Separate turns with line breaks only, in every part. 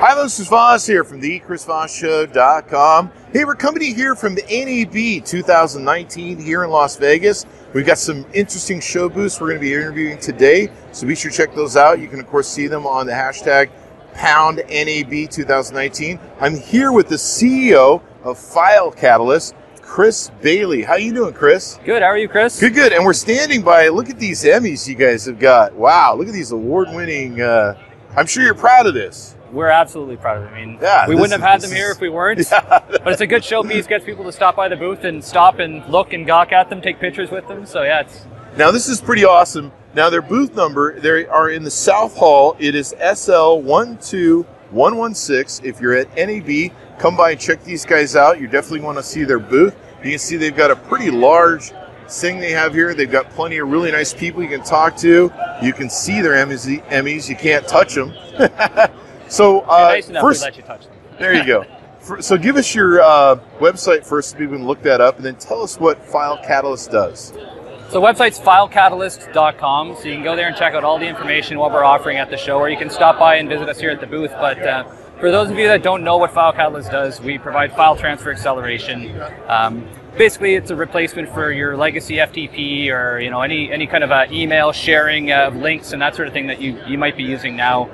Hi, this is Voss here from the ChrisVossShow.com. Hey, we're coming to you here from the NAB 2019 here in Las Vegas. We've got some interesting show booths we're going to be interviewing today, so be sure to check those out. You can, of course, see them on the hashtag pound NAB 2019. I'm here with the CEO of FileCatalyst, Chris Bailey. How you doing, Chris?
Good. How are you, Chris?
Good, good. And we're standing by. Look at these Emmys you guys have got. Wow, look at these award-winning. Uh, I'm sure you're proud of this.
We're absolutely proud of it. I mean,
Yeah,
we wouldn't have had them here if we weren't.
Yeah.
But it's a good showpiece. Gets people to stop by the booth and stop and look and gawk at them, take pictures with them. So yeah, it's
Now this is pretty awesome. Now their booth number, they are in the South Hall. It is SL one two one one six. If you're at NAB, come by and check these guys out. You definitely want to see their booth. You can see they've got a pretty large thing they have here. They've got plenty of really nice people you can talk to. You can see their Emmys. Emmys. You can't touch them. so uh,
nice enough
first,
to let you touch them.
there you go. For- So give us your uh, website first so people can look that up, and then tell us what FileCatalyst does.
So website's filecatalyst.com. So you can go there and check out all the information what we're offering at the show, or you can stop by and visit us here at the booth. But uh, for those of you that don't know what FileCatalyst does, we provide file transfer acceleration. Um, basically, it's a replacement for your legacy FTP or you know any any kind of uh, email sharing of links and that sort of thing that you you might be using now.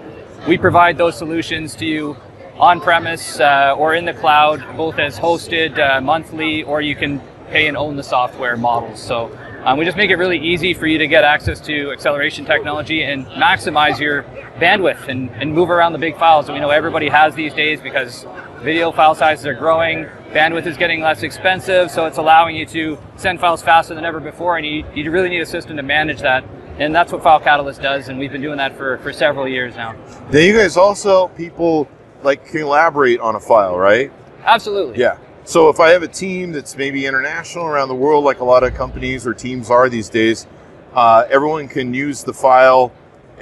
We provide those solutions to you on premise uh, or in the cloud, both as hosted uh, monthly, or you can pay and own the software models. So um, we just make it really easy for you to get access to acceleration technology and maximize your bandwidth and, and move around the big files that we know everybody has these days because video file sizes are growing, bandwidth is getting less expensive, so it's allowing you to send files faster than ever before, and you, you really need a system to manage that. And that's what FileCatalyst does, and we've been doing that for, for several years now.
Now you guys also people like collaborate on a file, right?
Absolutely.
Yeah. So if I have a team that's maybe international around the world, like a lot of companies or teams are these days, uh, everyone can use the file,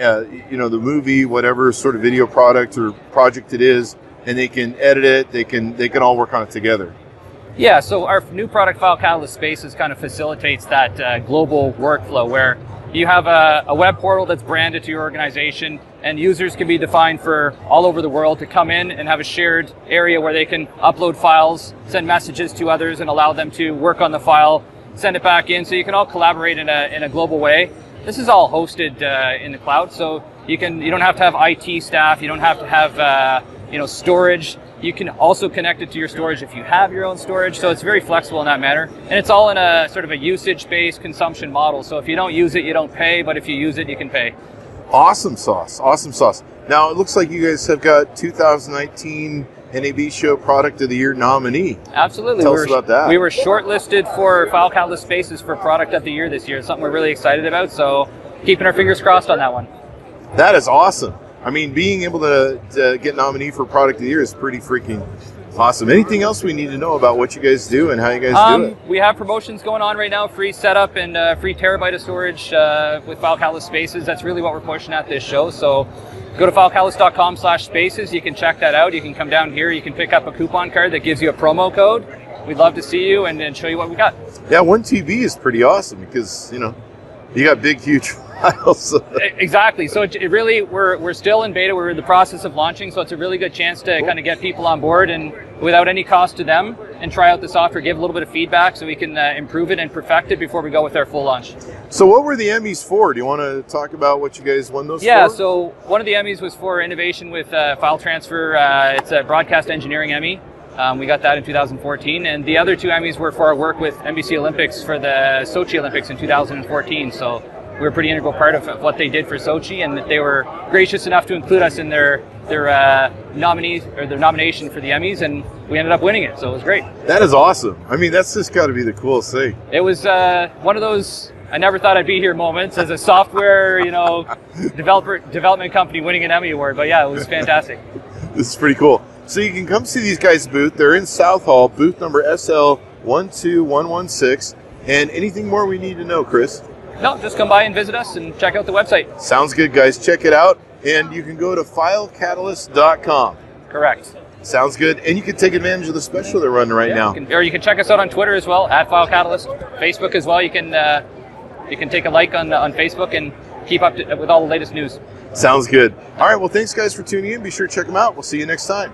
uh, you know, the movie, whatever sort of video product or project it is, and they can edit it. They can they can all work on it together.
Yeah, so our new product FileCatalyst Spaces kind of facilitates that uh, global workflow where you have a, a web portal that's branded to your organization and users can be defined for all over the world to come in and have a shared area where they can upload files, send messages to others and allow them to work on the file, send it back in so you can all collaborate in a, in a global way. This is all hosted uh, in the cloud, so you can you don't have to have IT staff, you don't have to have uh, you know storage. You can also connect it to your storage if you have your own storage. So it's very flexible in that manner. And it's all in a sort of a usage based consumption model. So if you don't use it, you don't pay. But if you use it, you can pay.
Awesome sauce. Awesome sauce. Now it looks like you guys have got 2019 NAB Show Product of the Year nominee.
Absolutely.
Tell
we
us
were,
about that.
We were shortlisted for FileCatalyst Spaces for Product of the Year this year. It's something we're really excited about. So keeping our fingers crossed on that one.
That is awesome. I mean, being able to, to get nominee for Product of the Year is pretty freaking awesome. Anything else we need to know about what you guys do and how you guys do
Um,
it?
we have promotions going on right now, free setup and uh, free terabyte of storage uh, with FileCatalyst Spaces. That's really what we're pushing at this show. So go to filecatalyst.com slash spaces. You can check that out. You can come down here. You can pick up a coupon card that gives you a promo code. We'd love to see you and, and show you what we got.
Yeah, one TB is pretty awesome because you know you got big, huge files.
E- Exactly. So it, it really, we're, we're still in beta. We're in the process of launching. So it's a really good chance to kind of get people on board and without any cost to them and try out the software, give a little bit of feedback so we can uh, improve it and perfect it before we go with our full launch.
so, what were the Emmys for? Do you want to talk about what you guys won those
Yeah,
for?
so one of the Emmys was for innovation with uh, file transfer. Uh, it's a broadcast engineering Emmy. Um, we got that in 2014, and the other two Emmys were for our work with NBC Olympics for the Sochi Olympics in 2014. So we were a pretty integral part of, of what they did for Sochi, and that they were gracious enough to include us in their their uh, nominees or their nomination for the Emmys, and we ended up winning it. So it was great.
that is awesome. I mean, that's just got to be the coolest thing.
It was uh, one of those I never thought I'd be here moments as a software, you know, developer development company winning an Emmy award. But yeah, it was fantastic.
This is pretty cool. So you can come see these guys' booth. They're in South Hall, booth number SL one two one one six. And anything more we need to know, Chris?
No, just come by and visit us and check out the website.
Sounds good, guys. Check it out. And you can go to filecatalyst.com.
Correct.
Sounds good. And you can take advantage of the special they're running right
Yeah,
now.
you can- or you can check us out on Twitter as well at FileCatalyst, Facebook as well. You can uh, you can take a like on on Facebook and keep up to, with all the latest news.
Sounds good. All right. Well, thanks guys for tuning in. Be sure to check them out. We'll see you next time.